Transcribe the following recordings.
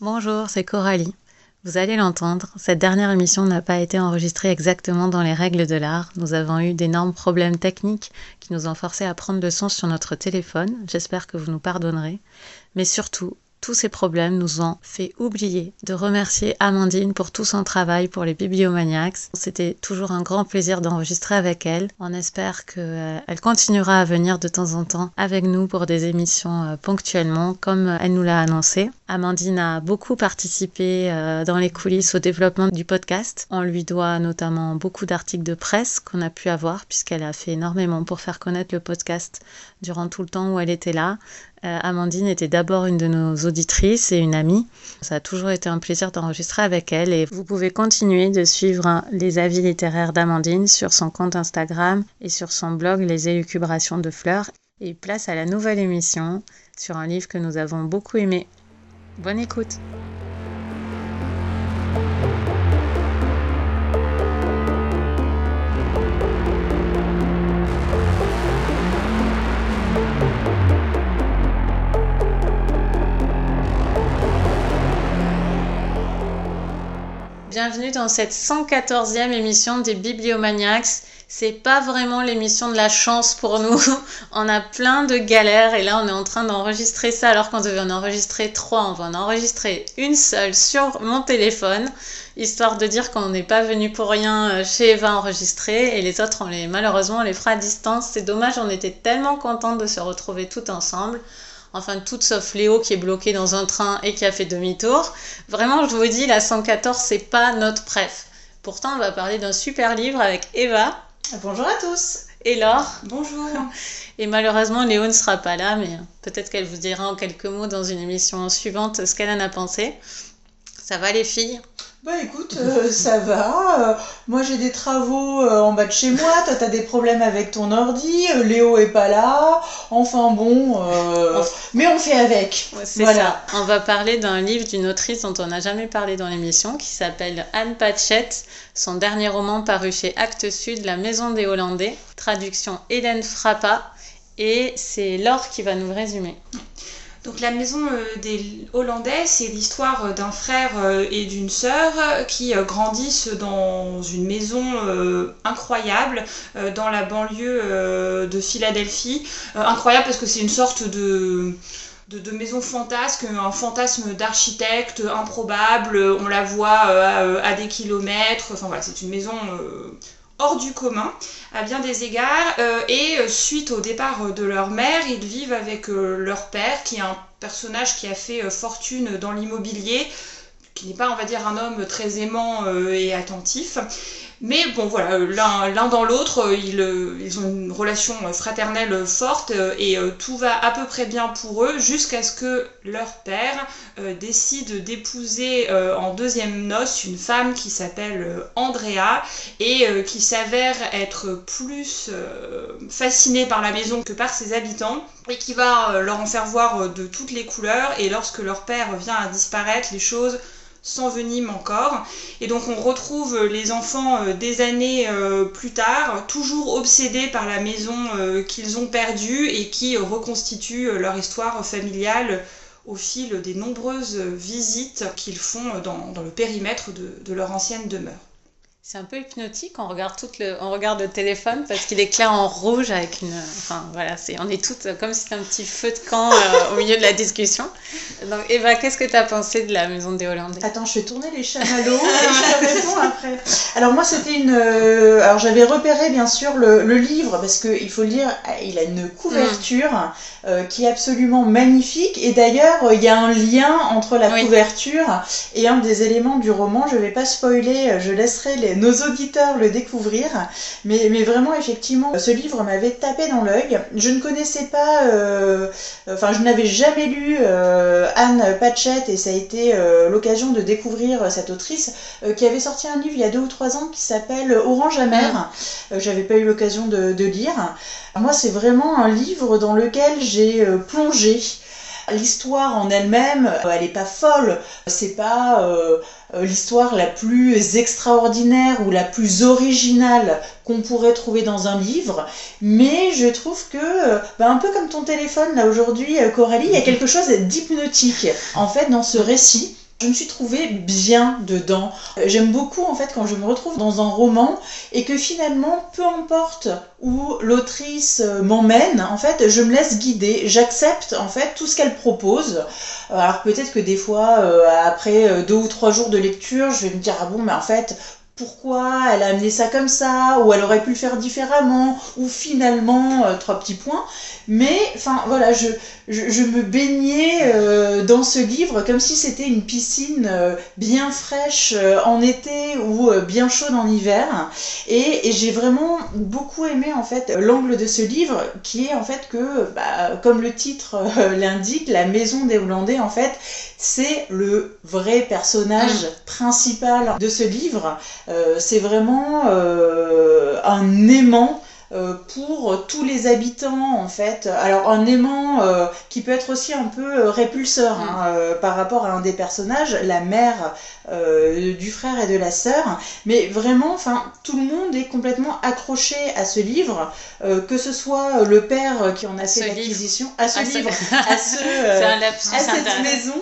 Bonjour, c'est Coralie. Vous allez l'entendre, cette dernière émission n'a pas été enregistrée exactement dans les règles de l'art. Nous avons eu d'énormes problèmes techniques qui nous ont forcé à prendre le son sur notre téléphone. J'espère que vous nous pardonnerez. Mais surtout, tous ces problèmes nous ont fait oublier de remercier Amandine pour tout son travail pour les bibliomaniacs. C'était toujours un grand plaisir d'enregistrer avec elle. On espère qu'elle continuera à venir de temps en temps avec nous pour des émissions euh, ponctuellement, comme elle nous l'a annoncé. Amandine a beaucoup participé euh, dans les coulisses au développement du podcast. On lui doit notamment beaucoup d'articles de presse qu'on a pu avoir puisqu'elle a fait énormément pour faire connaître le podcast durant tout le temps où elle était là. Euh, Amandine était d'abord une de nos auditrices et une amie. Ça a toujours été un plaisir d'enregistrer avec elle et vous pouvez continuer de suivre les avis littéraires d'Amandine sur son compte Instagram et sur son blog Les élucubrations de fleurs. Et place à la nouvelle émission sur un livre que nous avons beaucoup aimé. Bonne écoute Bienvenue dans cette 114e émission des Bibliomaniacs. C'est pas vraiment l'émission de la chance pour nous. on a plein de galères et là on est en train d'enregistrer ça alors qu'on devait en enregistrer trois. On va en enregistrer une seule sur mon téléphone histoire de dire qu'on n'est pas venu pour rien euh, chez Eva enregistrer et les autres on les malheureusement on les fera à distance. C'est dommage, on était tellement contents de se retrouver tout ensemble enfin toutes sauf Léo qui est bloqué dans un train et qui a fait demi-tour. Vraiment, je vous dis, la 114, c'est pas notre préf. Pourtant, on va parler d'un super livre avec Eva. Bonjour à tous. Et Laure. Bonjour. Et malheureusement, Léo ne sera pas là, mais peut-être qu'elle vous dira en quelques mots dans une émission suivante ce qu'elle en a pensé. Ça va les filles? Bah écoute, euh, ça va. Euh, moi j'ai des travaux euh, en bas de chez moi. Toi t'as des problèmes avec ton ordi. Léo est pas là. Enfin bon, mais on fait avec. voilà. On va parler d'un livre d'une autrice dont on n'a jamais parlé dans l'émission, qui s'appelle Anne Patchett. Son dernier roman paru chez Actes Sud, La Maison des Hollandais. Traduction Hélène Frappa. Et c'est Laure qui va nous résumer. Donc la maison euh, des Hollandais, c'est l'histoire euh, d'un frère euh, et d'une sœur qui grandissent dans une maison incroyable dans la banlieue de Philadelphie. incroyable parce que c'est une sorte de... De, maison fantasque, un fantasme d'architecte improbable, on la voit à, des kilomètres, enfin voilà, c'est une maison hors du commun à bien des égards euh, et euh, suite au départ de leur mère ils vivent avec euh, leur père qui est un personnage qui a fait fortune dans l'immobilier qui n'est pas on va dire un homme très aimant et attentif mais bon, voilà, l'un dans l'autre, euh, ils, euh, ils, ont une relation fraternelle forte euh, et tout va à peu près bien pour eux jusqu'à ce que leur père décide d'épouser en deuxième noce une femme qui s'appelle Andrea et qui s'avère être plus fascinée par la maison que par ses habitants et qui va leur en faire voir de toutes les couleurs et lorsque leur père vient à disparaître, les choses s'enveniment encore. Et donc on retrouve les enfants euh, des années euh, plus tard, toujours obsédés par la maison euh, qu'ils ont perdue et qui reconstituent leur histoire familiale au fil des nombreuses visites qu'ils font dans, le périmètre de leur ancienne demeure. C'est un peu hypnotique, on regarde, tout le, on regarde le téléphone parce qu'il éclaire en rouge avec une... Enfin voilà, c'est, on est toutes comme si c'était un petit feu de camp euh, au milieu de la discussion. Donc Eva, qu'est-ce que tu as pensé de la Maison des Hollandais? Attends, je vais tourner les chamallows et je réponds après. Alors moi c'était une... Euh, alors j'avais repéré bien sûr le, le livre parce qu'il faut le dire, il a une couverture euh, qui est absolument magnifique et d'ailleurs il y a un lien entre la couverture et un des éléments du roman. Je vais pas spoiler, je laisserai les nos auditeurs le découvrir. Mais, mais vraiment, effectivement, ce livre m'avait tapé dans l'œil. Je ne connaissais pas, euh, enfin, je n'avais jamais lu euh, Anne Patchett et ça a été euh, l'occasion de découvrir cette autrice qui avait sorti un livre il y a deux ou trois ans qui s'appelle Orange amer. J'avais pas eu l'occasion de, de lire. Moi, c'est vraiment un livre dans lequel j'ai plongé. L'histoire en elle-même, elle n'est pas folle. C'est pas euh, l'histoire la plus extraordinaire ou la plus originale qu'on pourrait trouver dans un livre, mais je trouve que, bah, un peu comme ton téléphone là aujourd'hui, euh, Coralie, il y a quelque chose d'hypnotique en fait dans ce récit je me suis trouvée bien dedans. J'aime beaucoup en fait quand je me retrouve dans un roman et que finalement, peu importe où l'autrice m'emmène, en fait, je me laisse guider, j'accepte en fait tout ce qu'elle propose. Alors peut-être que des fois, euh, après deux ou trois jours de lecture, je vais me dire ah bon, mais en fait, pourquoi elle a amené ça comme ça, ou elle aurait pu le faire différemment, ou finalement, euh, trois petits points. Mais, enfin, voilà, je, je, me baignais euh, dans ce livre comme si c'était une piscine euh, bien fraîche en été ou bien chaude en hiver. Et, j'ai vraiment beaucoup aimé, en fait, l'angle de ce livre, qui est, en fait, que, bah, comme le titre l'indique, la maison des Hollandais, en fait, c'est le vrai personnage mm. principal de ce livre. Euh, c'est vraiment euh, un aimant euh, pour tous les habitants en fait. Alors un aimant qui peut être aussi un peu répulseur hein, mm. par rapport à un des personnages, la mère du frère et de la sœur, mais vraiment, enfin tout le monde est complètement accroché à ce livre, que ce soit le père qui en a fait l'acquisition, à ce livre, à, ce, à cette maison,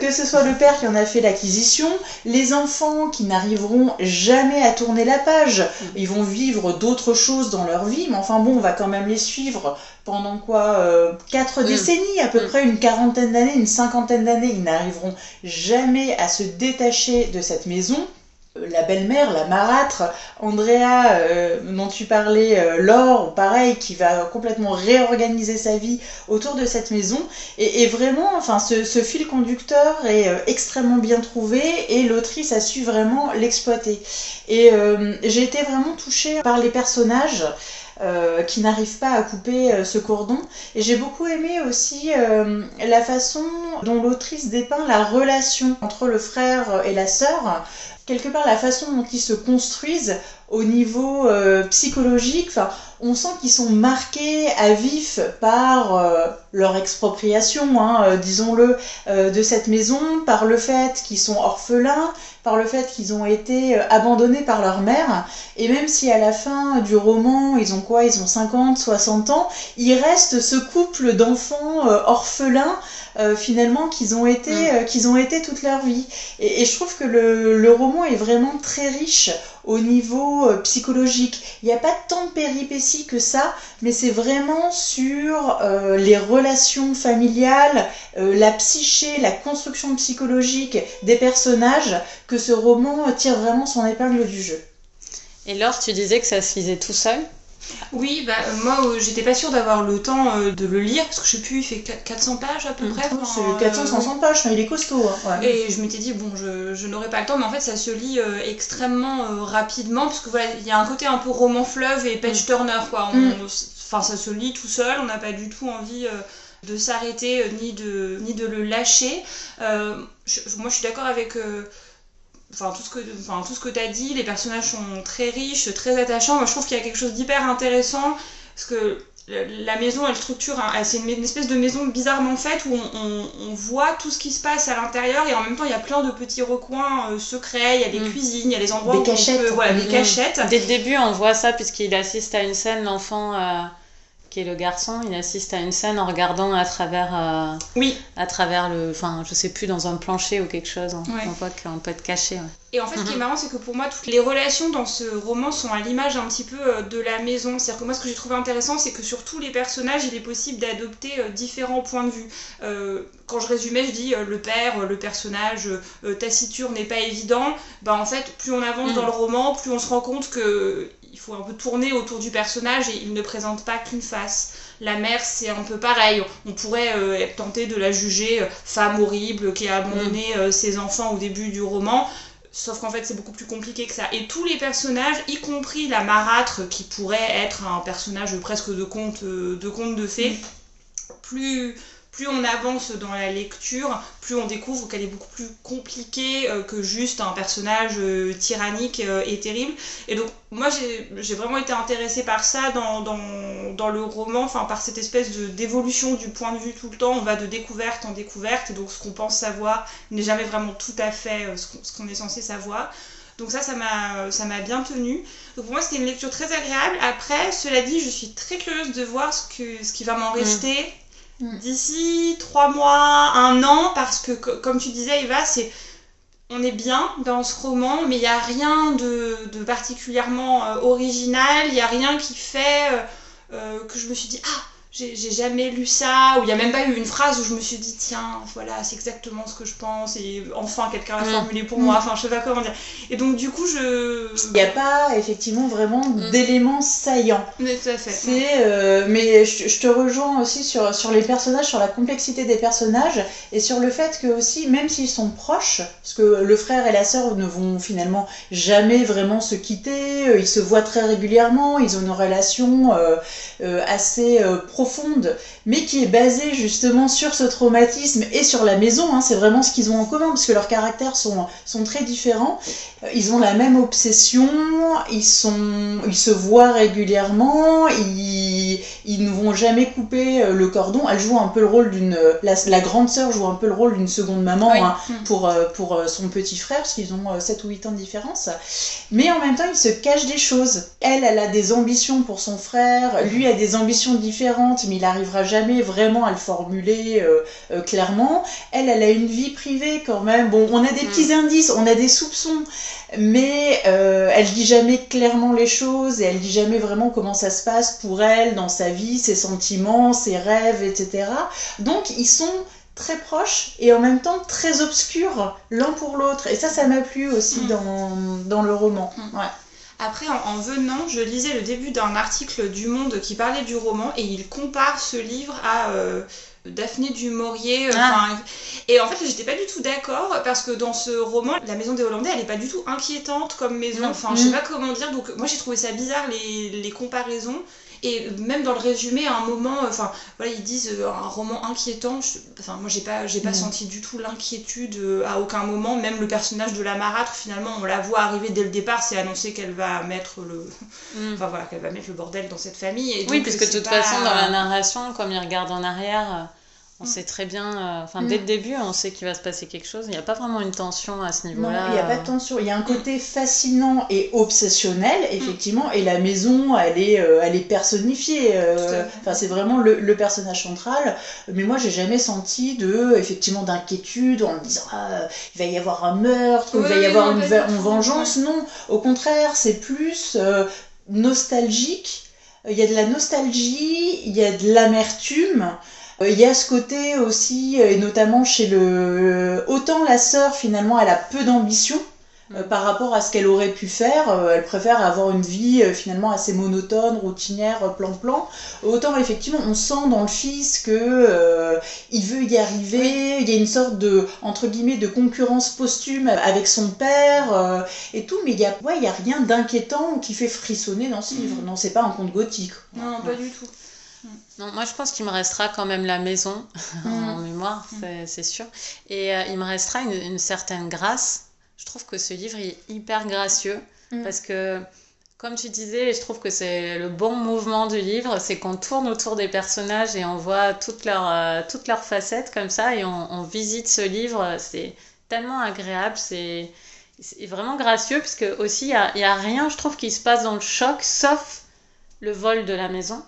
que ce soit le père qui en a fait l'acquisition, les enfants qui n'arriveront jamais à tourner la page, mm. ils vont vivre d'autres choses dans leur vie, mais enfin bon, on va quand même les suivre pendant quoi euh, Quatre mm. décennies, à peu mm. près une quarantaine d'années, une cinquantaine d'années. Ils n'arriveront jamais à se détacher de cette maison euh, la belle-mère, la marâtre, Andrea, euh, dont tu parlais, Laure, pareil, qui va complètement réorganiser sa vie autour de cette maison. Et, vraiment, enfin, ce, fil conducteur est extrêmement bien trouvé et l'autrice a su vraiment l'exploiter. Et j'ai été vraiment touchée par les personnages. Euh, qui n'arrive pas à couper euh, ce cordon. Et j'ai beaucoup aimé aussi euh, la façon dont l'autrice dépeint la relation entre le frère et la sœur, quelque part la façon dont ils se construisent au niveau psychologique. Enfin, on sent qu'ils sont marqués à vif par leur expropriation, hein, disons-le, de cette maison, par le fait qu'ils sont orphelins, par le fait qu'ils ont été euh, abandonnés par leur mère. Et même si à la fin du roman, ils ont quoi? Ils ont 50, 60 ans, il reste ce couple d'enfants euh, orphelins euh, finalement qu'ils ont été mm. qu'ils ont été toute leur vie et, je trouve que le, le, roman est vraiment très riche au niveau psychologique il n'y a pas tant de péripéties que ça mais c'est vraiment sur les relations familiales la psyché la construction psychologique des personnages que ce roman tire vraiment son épingle du jeu. Et Laure, tu disais que ça se lisait tout seul? Oui, bah, moi euh, j'étais pas sûre d'avoir le temps euh, de le lire parce que je sais plus, il fait 400 pages à peu mm. près. c'est 400, 500 pages, mais il est costaud. Hein, et je m'étais dit, bon, je, je n'aurais pas le temps, mais en fait ça se lit euh, extrêmement rapidement parce que voilà, il y a un côté un peu roman fleuve et page mm. turner quoi. Mm. Enfin, ça se lit tout seul, on n'a pas du tout envie de s'arrêter ni, de, ni de le lâcher. moi je suis d'accord avec enfin tout ce que enfin tout ce que tu as dit les personnages sont très riches très attachants moi je trouve qu'il y a quelque chose d'hyper intéressant parce que la maison elle structure c'est une, espèce de maison bizarrement faite où on, voit tout ce qui se passe à l'intérieur et en même temps il y a plein de petits recoins euh, secrets il y a des mm. cuisines il y a des endroits des cachettes. voilà des mm. cachettes dès le début on voit ça puisqu'il assiste à une scène l'enfant euh, qui est le garçon, il assiste à une scène en regardant à travers, euh, oui. à travers le, enfin, je sais plus, dans un plancher ou quelque chose. On, voit qu'on peut être caché. Et en fait, ce qui est mhm. marrant, c'est que pour moi, toutes les relations dans ce roman sont à l'image un petit peu euh, de la maison. C'est-à-dire que moi, ce que j'ai trouvé intéressant, c'est que sur tous les personnages, il est possible d'adopter euh, différents points de vue. quand je résumais, je dis le père, le personnage taciturne n'est pas évident. Bah, en fait, plus on avance mhm. dans le roman, plus on se rend compte que il faut un peu tourner autour du personnage et il ne présente pas qu'une face. La mère, c'est un peu pareil. On pourrait euh, tenter de la juger euh, femme horrible qui a abandonné mm. euh, ses enfants au début du roman. Sauf qu'en fait, c'est beaucoup plus compliqué que ça. Et tous les personnages, y compris la marâtre, qui pourrait être un personnage presque de conte de, conte de fées, mm. plus plus on avance dans la lecture, plus on découvre qu'elle est beaucoup plus compliquée euh, que juste un personnage euh, tyrannique euh, et terrible. Et donc moi j'ai vraiment été intéressée par ça dans, le roman, enfin par cette espèce d'évolution du point de vue tout le temps. On va de découverte en découverte, et donc ce qu'on pense savoir n'est jamais vraiment tout à fait ce qu'on est censé savoir. Donc ça, ça m'a bien tenu. Donc pour moi, c'était une lecture très agréable. Après, cela dit, je suis très curieuse de voir ce, qui va m'en mm. rester. Mm. d'ici trois mois, un an, parce que comme tu disais Eva, c'est on est bien dans ce roman, mais il n'y a rien de, particulièrement euh, original, il n'y a rien qui fait que je me suis dit ah j'ai jamais lu ça, ou il n'y a même pas eu une phrase où je me suis dit, tiens, voilà, c'est exactement ce que je pense, et enfin quelqu'un l'a mm. formulé pour moi, mm. enfin je sais pas comment dire. Et donc du coup, je. Il n'y a pas effectivement vraiment mm. d'éléments saillants. Mais tout à fait. C'est, euh, mais je, te rejoins aussi sur, sur les personnages, sur la complexité des personnages, et sur le fait que aussi, même s'ils sont proches, parce que le frère et la sœur ne vont finalement jamais vraiment se quitter, euh, ils se voient très régulièrement, ils ont une relation euh, assez profonde profonde, mais qui est basée justement sur ce traumatisme et sur la maison. Hein. c'est vraiment ce qu'ils ont en commun, parce que leurs caractères sont, sont très différents. Euh, ils ont la même obsession, ils, sont, ils se voient régulièrement, ils, ils ne vont jamais couper euh, le cordon. Elle joue un peu le rôle d'une... La, grande sœur joue un peu le rôle d'une seconde maman hein, mm. pour, euh, pour son petit frère, parce qu'ils ont 7 ou 8 ans de différence. Mais en même temps, ils se cachent des choses. Elle, elle a des ambitions pour son frère, lui a des ambitions différentes mais il n'arrivera jamais vraiment à le formuler euh, euh, clairement. Elle, elle a une vie privée quand même. Bon, on a des mm. petits indices, on a des soupçons, mais euh, elle dit jamais clairement les choses et elle dit jamais vraiment comment ça se passe pour elle dans sa vie, ses sentiments, ses rêves, etc. Donc ils sont très proches et en même temps très obscurs l'un pour l'autre. Et ça, ça m'a plu aussi mm. dans, dans, le roman. Mm. Ouais. Après, en, venant, je lisais le début d'un article du Monde qui parlait du roman et il compare ce livre à euh, Daphné du Maurier. Euh, ah. Et en fait, j'étais pas du tout d'accord parce que dans ce roman, la maison des Hollandais, elle est pas du tout inquiétante comme maison. Enfin, je sais mm. pas comment dire. Donc, moi, j'ai trouvé ça bizarre les, les comparaisons. Et même dans le résumé, à un moment, enfin, voilà, ils disent euh, un roman inquiétant. enfin, moi, j'ai pas, j'ai pas senti du tout l'inquiétude euh, à aucun moment. Même le personnage de la marâtre, finalement, on la voit arriver dès le départ, c'est annoncé qu'elle va mettre le, mm. enfin voilà, qu'elle va mettre le bordel dans cette famille. Et oui, puisque de toute façon, dans la narration, comme il regarde en arrière on sait très bien, euh, enfin dès le début, on sait qu'il va se passer quelque chose. Il n'y a pas vraiment une tension à ce niveau-là. Non, il n'y a pas de tension. Il y a un côté fascinant et obsessionnel, effectivement, et la maison, elle est, euh, elle est personnifiée. Euh, enfin, c'est vraiment le, personnage central. Mais moi, j'ai jamais senti de, effectivement, d'inquiétude en me disant, ah, il va y avoir un meurtre, il va y avoir une, vengeance. Non, au contraire, c'est plus nostalgique. Il y a de la nostalgie, il y a de l'amertume. Euh, il y a ce côté aussi, euh, et notamment chez le... Autant la sœur, finalement, elle a peu d'ambition. Euh, par rapport à ce qu'elle aurait pu faire, elle préfère avoir une vie finalement assez monotone, routinière, plan-plan. Autant effectivement, on sent dans le fils que il veut y arriver. Il y a une sorte de entre guillemets de concurrence posthume avec son père et tout, mais il y a ouais, il y a rien d'inquiétant qui fait frissonner dans ce livre. Mm. Non, c'est pas un conte gothique. Non, pas du tout. Non, moi je pense qu'il me restera quand même la maison en mm. mémoire, mm. c'est sûr. Et euh, il me restera une, certaine grâce. Je trouve que ce livre est hyper gracieux mm. parce que, comme tu disais, je trouve que c'est le bon mouvement du livre, c'est qu'on tourne autour des personnages et on voit toutes leurs, euh, toutes leurs facettes comme ça et on, visite ce livre. C'est tellement agréable, c'est vraiment gracieux parce que aussi il n'y a, y a rien, je trouve, qui se passe dans le choc sauf le vol de la maison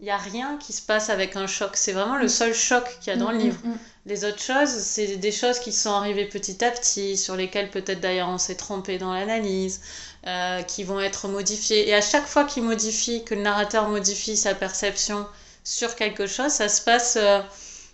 il n'y a rien qui se passe avec un choc. C'est vraiment le seul choc qu'il y a dans le mm, mm, livre. Mm. Les autres choses, c'est des choses qui sont arrivées petit à petit, sur lesquelles peut-être d'ailleurs on s'est trompé dans l'analyse, euh, qui vont être modifiées. Et à chaque fois qu'il modifie, que le narrateur modifie sa perception sur quelque chose, ça se passe euh,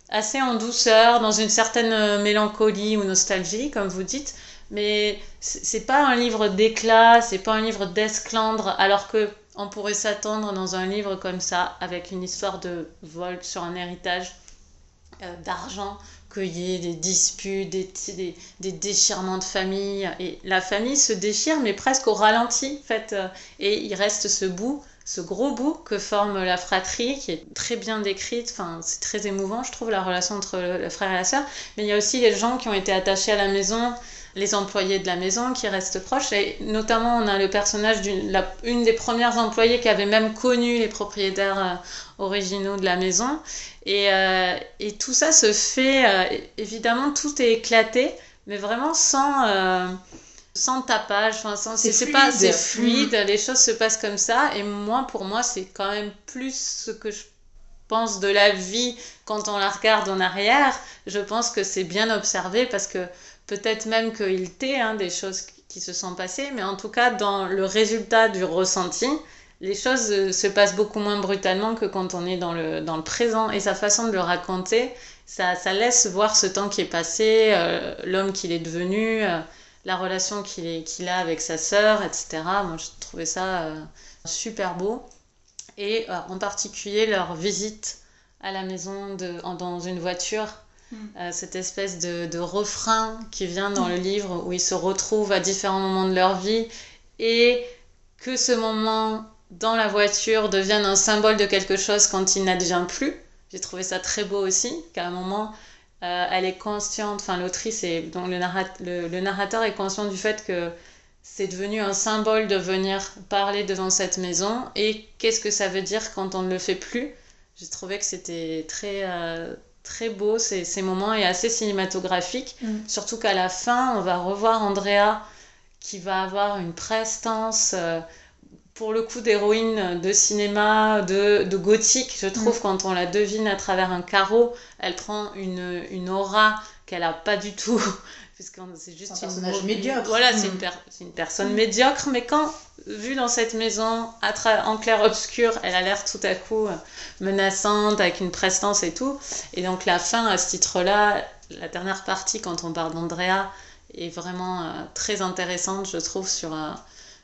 assez en douceur, dans une certaine euh, mélancolie ou nostalgie, comme vous dites. Mais c'est pas un livre d'éclat, c'est pas un livre d'esclandre, alors que on pourrait s'attendre dans un livre comme ça, avec une histoire de vol sur un héritage euh, d'argent, qu'il y ait des disputes, des, des, déchirements de famille. Et la famille se déchire, mais presque au ralenti, en fait. Euh, et il reste ce bout, ce gros bout que forme la fratrie, qui est très bien décrite. Enfin, c'est très émouvant, je trouve, la relation entre le frère et la sœur. Mais il y a aussi les gens qui ont été attachés à la maison, les employés de la maison qui restent proches. Et notamment, on a le personnage d'une une des premières employées qui avait même connu les propriétaires euh, originaux de la maison. Et, euh, et, tout ça se fait, euh, évidemment, tout est éclaté, mais vraiment sans, sans tapage. Enfin, c'est, pas c'est fluide, mm. les choses se passent comme ça. Et moi, pour moi, c'est quand même plus ce que je pense de la vie quand on la regarde en arrière. Je pense que c'est bien observé parce que peut-être même qu'il tait hein, des choses qui se sont passées, mais en tout cas, dans le résultat du ressenti, les choses euh, se passent beaucoup moins brutalement que quand on est dans le, dans le présent. Et sa façon de le raconter, ça, ça laisse voir ce temps qui est passé, euh, l'homme qu'il est devenu, euh, la relation qu'il a avec sa sœur, etc. Moi, je trouvais ça super beau. Et en particulier leur visite à la maison dans une voiture. Mm. cette espèce de, de, refrain qui vient dans le livre où ils se retrouvent à différents moments de leur vie et que ce moment dans la voiture devienne un symbole de quelque chose quand il n'advient plus. J'ai trouvé ça très beau aussi, qu'à un moment, euh, elle est consciente, enfin l'autrice et donc le, le, narrateur est conscient du fait que c'est devenu un symbole de venir parler devant cette maison et qu'est-ce que ça veut dire quand on ne le fait plus. J'ai trouvé que c'était très, euh, très beau ces, ces, moments et assez cinématographique, mm. surtout qu'à la fin, on va revoir Andrea qui va avoir une prestance. Euh, pour le coup d'héroïne de cinéma, de, de, gothique, je trouve, mm. quand on la devine à travers un carreau, elle prend une, une aura qu'elle n'a pas du tout. Puisque c'est juste un personnage médiocre. Voilà, c'est une, mm. une, personne médiocre, mais quand, vue dans cette maison, en clair-obscur, elle a l'air tout à coup euh, menaçante, avec une prestance et tout. Et donc la fin, à ce titre-là, la dernière partie, quand on parle d'Andrea, est vraiment euh, très intéressante, je trouve, sur... Euh,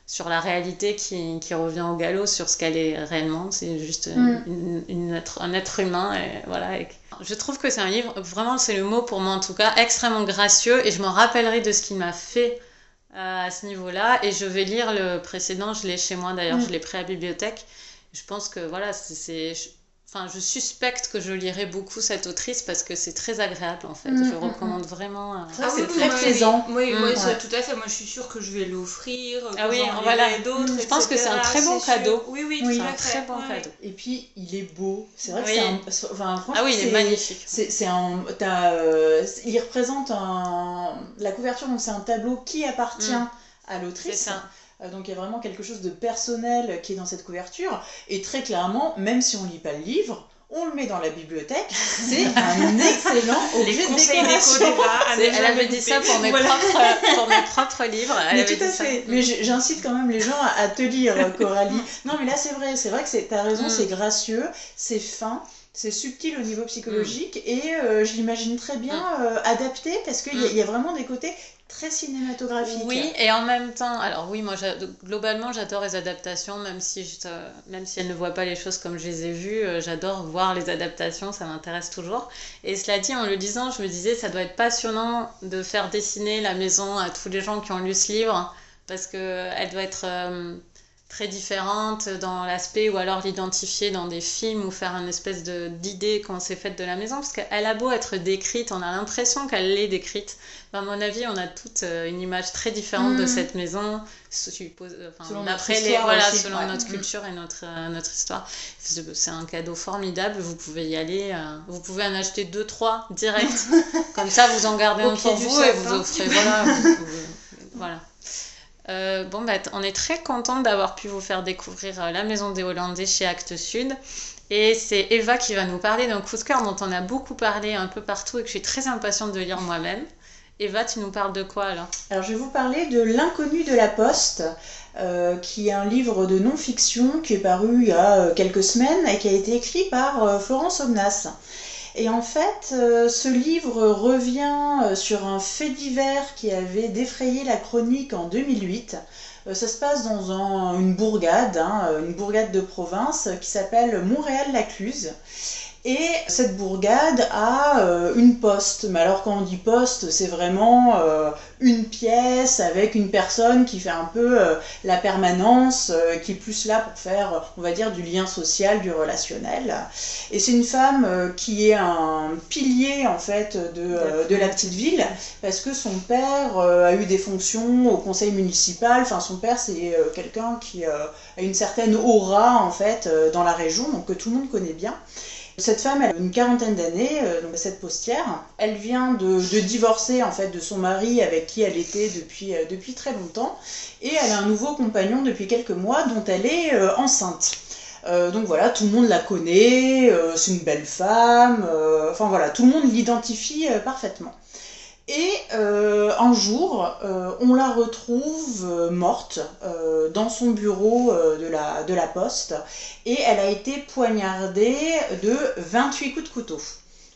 sur la réalité qui, qui, revient au galop, sur ce qu'elle est réellement. C'est juste mm. une, être, un être humain. Et voilà. je trouve que c'est un livre, vraiment c'est le mot pour moi en tout cas, extrêmement gracieux et je me rappellerai de ce qu'il m'a fait euh, à ce niveau-là. Et je vais lire le précédent, je l'ai chez moi d'ailleurs, mm. je l'ai pris à la bibliothèque. Je pense que voilà, c'est Enfin, je suspecte que je lirai beaucoup cette autrice parce que c'est très agréable en fait. Mm, je mm, recommande mm. vraiment. Euh, ah, c'est très plaisant. Oui, oui, tout à fait. Moi, je suis sûre que je vais l'offrir. Ah oui, voilà. d'autres. Je pense que c'est un très bon cadeau. Oui, oui, oui un très bon cadeau. Et puis, il est beau. C'est vrai que c'est un. Enfin, ah oui, il est, magnifique. C'est un. Euh, il représente un. La couverture, donc c'est un tableau qui appartient à l'autrice. C'est ça. Euh, donc il y a vraiment quelque chose de personnel qui est dans cette couverture. Et très clairement, même si on ne lit pas le livre, on le met dans la bibliothèque. C'est un excellent objet de décoration. Elle avait dit ça pour mes, propres, pour mes propres livres. mais tout à fait. Mais j'incite quand même les gens à, te lire, Coralie. non, mais là, c'est vrai. C'est vrai que tu as raison, mm. c'est gracieux, c'est fin. C'est subtil au niveau psychologique mm. et euh, je l'imagine très bien mm. euh, adapté parce qu'il y, y, a vraiment des côtés très cinématographique. Oui, et en même temps, alors oui, moi globalement j'adore les adaptations, même si, je, elles ne voient pas les choses comme je les ai vues, euh, j'adore voir les adaptations, ça m'intéresse toujours. Et cela dit, en le disant, je me disais, ça doit être passionnant de faire dessiner la maison à tous les gens qui ont lu ce livre, parce qu'elle doit être... Euh, très différente dans l'aspect ou alors l'identifier dans des films ou faire une espèce d'idée qu'on s'est faite de la maison parce qu'elle a beau être décrite, on a l'impression qu'elle l'est décrite. à mon avis, on a toute euh, une image très différente de mm. cette maison, suppose, enfin, selon après les, voilà, selon notre mm. culture et notre, euh, notre histoire. C'est un cadeau formidable, vous pouvez y aller, euh, vous pouvez en acheter deux, trois direct. Comme ça, vous en gardez un pour vous et vous offrez. Voilà. voilà. Euh, bon, bah, on est très content d'avoir pu vous faire découvrir euh, la Maison des Hollandais chez Actes Sud. Et c'est Eva qui va nous parler d'un coup de cœur dont on a beaucoup parlé un peu partout et que je suis très impatiente de lire moi-même. Eva, tu nous parles de quoi alors? Alors, je vais vous parler de L'inconnu de la Poste, euh, qui est un livre de non-fiction qui est paru il y a quelques semaines et qui a été écrit par Florence Omnas. Et en fait, euh, ce livre revient euh, sur un fait divers qui avait défrayé la chronique en 2008. Euh, ça se passe dans une bourgade, hein, une bourgade de province qui s'appelle Montréal-Lacluse. Et cette bourgade a euh, une poste. Mais alors quand on dit poste, c'est vraiment euh, une pièce avec une personne qui fait un peu euh, la permanence, qui est plus là pour faire, on va dire, du lien social, du relationnel. Et c'est une femme qui est un pilier en fait de, de, la petite ville parce que son père a eu des fonctions au conseil municipal. Enfin, son père c'est quelqu'un qui a une certaine aura en fait dans la région, donc que tout le monde connaît bien. Cette femme, elle a une quarantaine d'années, euh, donc cette postière. Elle vient de, divorcer en fait de son mari avec qui elle était depuis, euh, depuis très longtemps. Et elle a un nouveau compagnon depuis quelques mois dont elle est euh, enceinte. donc voilà, tout le monde la connaît, c'est une belle femme, enfin voilà, tout le monde l'identifie parfaitement. Et un jour, on la retrouve morte dans son bureau de, la, de la poste et elle a été poignardée de 28 coups de couteau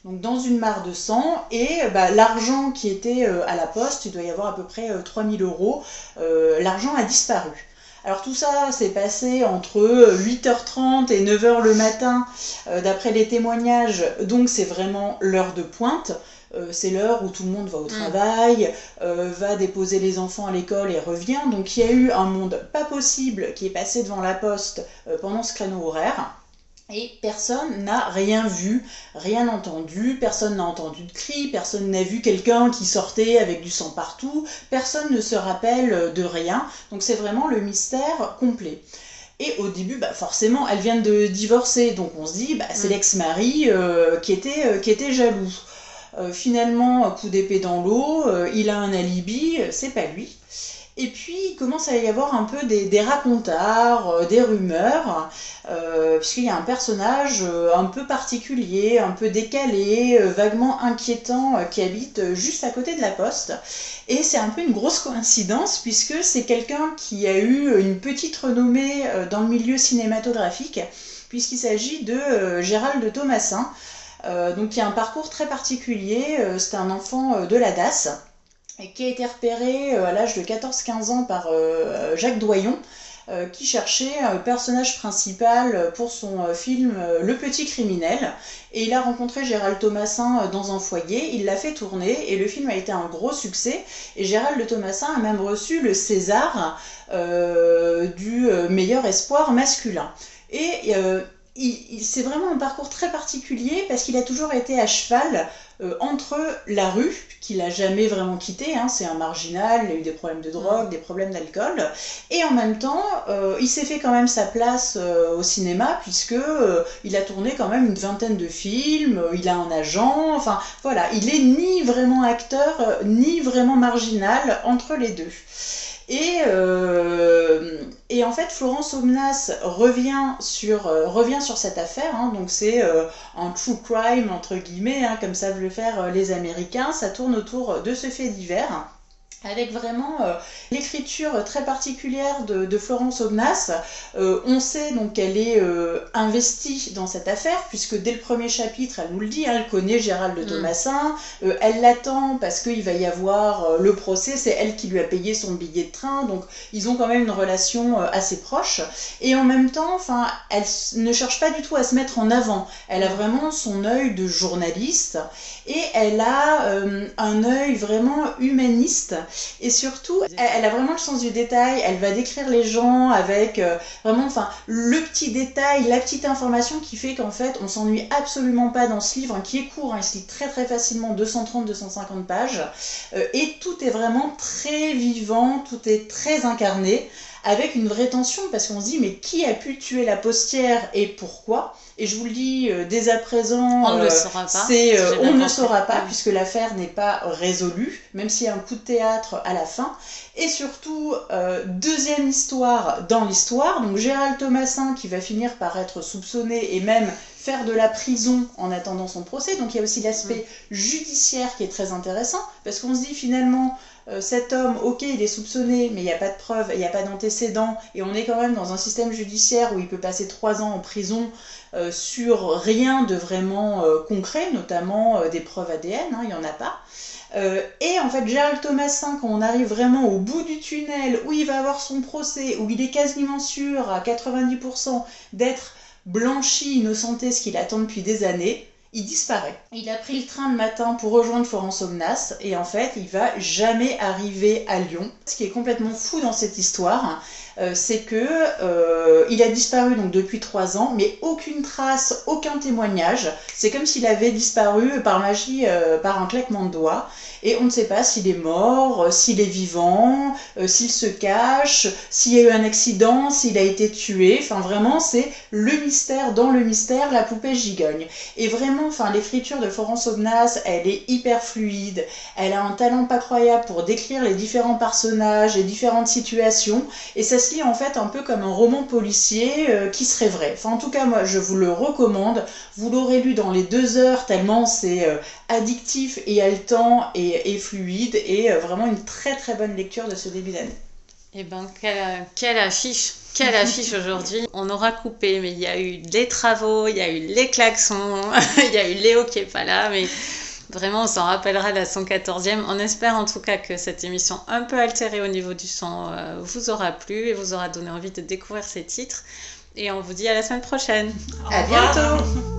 donc dans une mare de sang, et bah, l'argent qui était euh, à la poste, il doit y avoir à peu près 3000 euh, euros, euh, l'argent a disparu. Alors tout ça s'est passé entre 8h30 et 9h le matin, d'après les témoignages, donc c'est vraiment l'heure de pointe. C'est l'heure où tout le monde va au mm. travail, va déposer les enfants à l'école et revient. Donc il y a eu un monde pas possible qui est passé devant la poste pendant ce créneau horaire. Et personne n'a rien vu, rien entendu, personne n'a entendu de cris, personne n'a vu quelqu'un qui sortait avec du sang partout, personne ne se rappelle de rien. Donc c'est vraiment le mystère complet. Et au début, bah forcément, elles viennent de divorcer, donc on se dit, bah, c'est mm. l'ex-mari euh, qui, était, euh, qui était jaloux. Euh, finalement, coup d'épée dans l'eau, il a un alibi, c'est pas lui. Et puis, il commence à y avoir un peu des, des racontards, euh, des rumeurs, euh, puisqu'il y a un personnage euh, un peu particulier, un peu décalé, vaguement inquiétant, qui habite juste à côté de la poste. Et c'est un peu une grosse coïncidence, puisque c'est quelqu'un qui a eu une petite renommée dans le milieu cinématographique, puisqu'il s'agit de Gérald Thomasin. Donc, qui a un parcours très particulier. c'est un enfant de la DAS et qui a été repéré euh, à l'âge de 14-15 ans par euh, Jacques Doyon, euh, qui cherchait un personnage principal pour son film Le Petit Criminel. Et il a rencontré Gérald Thomasin dans un foyer, il l'a fait tourner et le film a été un gros succès. Et Gérald Thomasin a même reçu le César du meilleur espoir masculin. Et c'est vraiment un parcours très particulier parce qu'il a toujours été à cheval euh, entre la rue, qu'il a jamais vraiment quitté, hein, c'est un marginal, il a eu des problèmes de drogue, des problèmes d'alcool, et en même temps, euh, il s'est fait quand même sa place euh, au cinéma, puisque il a tourné quand même une vingtaine de films, il a un agent, enfin voilà, il est ni vraiment acteur, ni vraiment marginal entre les deux. Et, euh, et en fait, Florence Omnas revient sur, euh, revient sur cette affaire. Hein, donc c'est euh, un true crime, entre guillemets, hein, comme savent le faire les Américains. Ça tourne autour de ce fait divers avec vraiment euh, l'écriture très particulière de, Florence Omnas. Euh, on sait donc qu'elle est euh, investie dans cette affaire, puisque dès le premier chapitre, elle nous le dit, hein, elle connaît Gérald de mm. Thomasin, elle l'attend parce qu'il va y avoir le procès, c'est elle qui lui a payé son billet de train, donc ils ont quand même une relation assez proche. Et en même temps, enfin, elle ne cherche pas du tout à se mettre en avant. Elle a vraiment son œil de journaliste et elle a un œil vraiment humaniste et surtout, elle, a vraiment le sens du détail. Elle va décrire les gens avec euh, vraiment, enfin, le petit détail, la petite information qui fait qu'en fait, on s'ennuie absolument pas dans ce livre, hein, qui est court, hein, il se lit très très facilement, 230-250 pages. Euh, et tout est vraiment très vivant, tout est très incarné avec une vraie tension parce qu'on se dit mais qui a pu tuer la postière et pourquoi? Et je vous le dis euh, dès à présent, on ne le euh, saura pas. C'est, euh, on ne saura pas puisque l'affaire n'est pas résolue, même s'il y a un coup de théâtre à la fin. Et surtout, deuxième histoire dans l'histoire, donc Gérald Thomasin qui va finir par être soupçonné et même faire de la prison en attendant son procès. Donc il y a aussi l'aspect mm. judiciaire qui est très intéressant parce qu'on se dit finalement cet homme, ok, il est soupçonné, mais il n'y a pas de preuves, il n'y a pas d'antécédents, et on est quand même dans un système judiciaire où il peut passer trois ans en prison euh, sur rien de vraiment euh, concret, notamment des preuves ADN, hein, il n'y en a pas. et en fait, Gérald Thomasin, quand on arrive vraiment au bout du tunnel, où il va avoir son procès, où il est quasiment sûr à 90% d'être blanchi, innocenté, ce qu'il attend depuis des années, il disparaît. Il a pris le train le matin pour rejoindre Florence Omnas et en fait, il va jamais arriver à Lyon. Ce qui est complètement fou dans cette histoire, euh, c'est que euh, il a disparu donc depuis trois ans, mais aucune trace, aucun témoignage. C'est comme s'il avait disparu par magie, euh, par un claquement de doigts. Et on ne sait pas s'il est mort, s'il est vivant, s'il se cache, s'il y a eu un accident, s'il a été tué. Enfin, vraiment, c'est le mystère dans le mystère, la poupée gigogne. Et vraiment, enfin, l'écriture de Florence Obnas, elle est hyper fluide. Elle a un talent pas croyable pour décrire les différents personnages, les différentes situations. Et ça se lit en fait un peu comme un roman policier euh, qui serait vrai. Enfin, en tout cas, moi, je vous le recommande. Vous l'aurez lu dans les deux heures, tellement c'est euh, addictif et haletant et, et fluide, et euh, vraiment une très très bonne lecture de ce début d'année. Eh ben, quelle, quelle affiche quelle affiche aujourd'hui On aura coupé, mais il y a eu les travaux, il y a eu les klaxons, il y a eu Léo qui est pas là, mais Vraiment, on s'en rappellera la 114e. On espère en tout cas que cette émission un peu altérée au niveau du son euh, vous aura plu et vous aura donné envie de découvrir ces titres. Et on vous dit à la semaine prochaine. à bientôt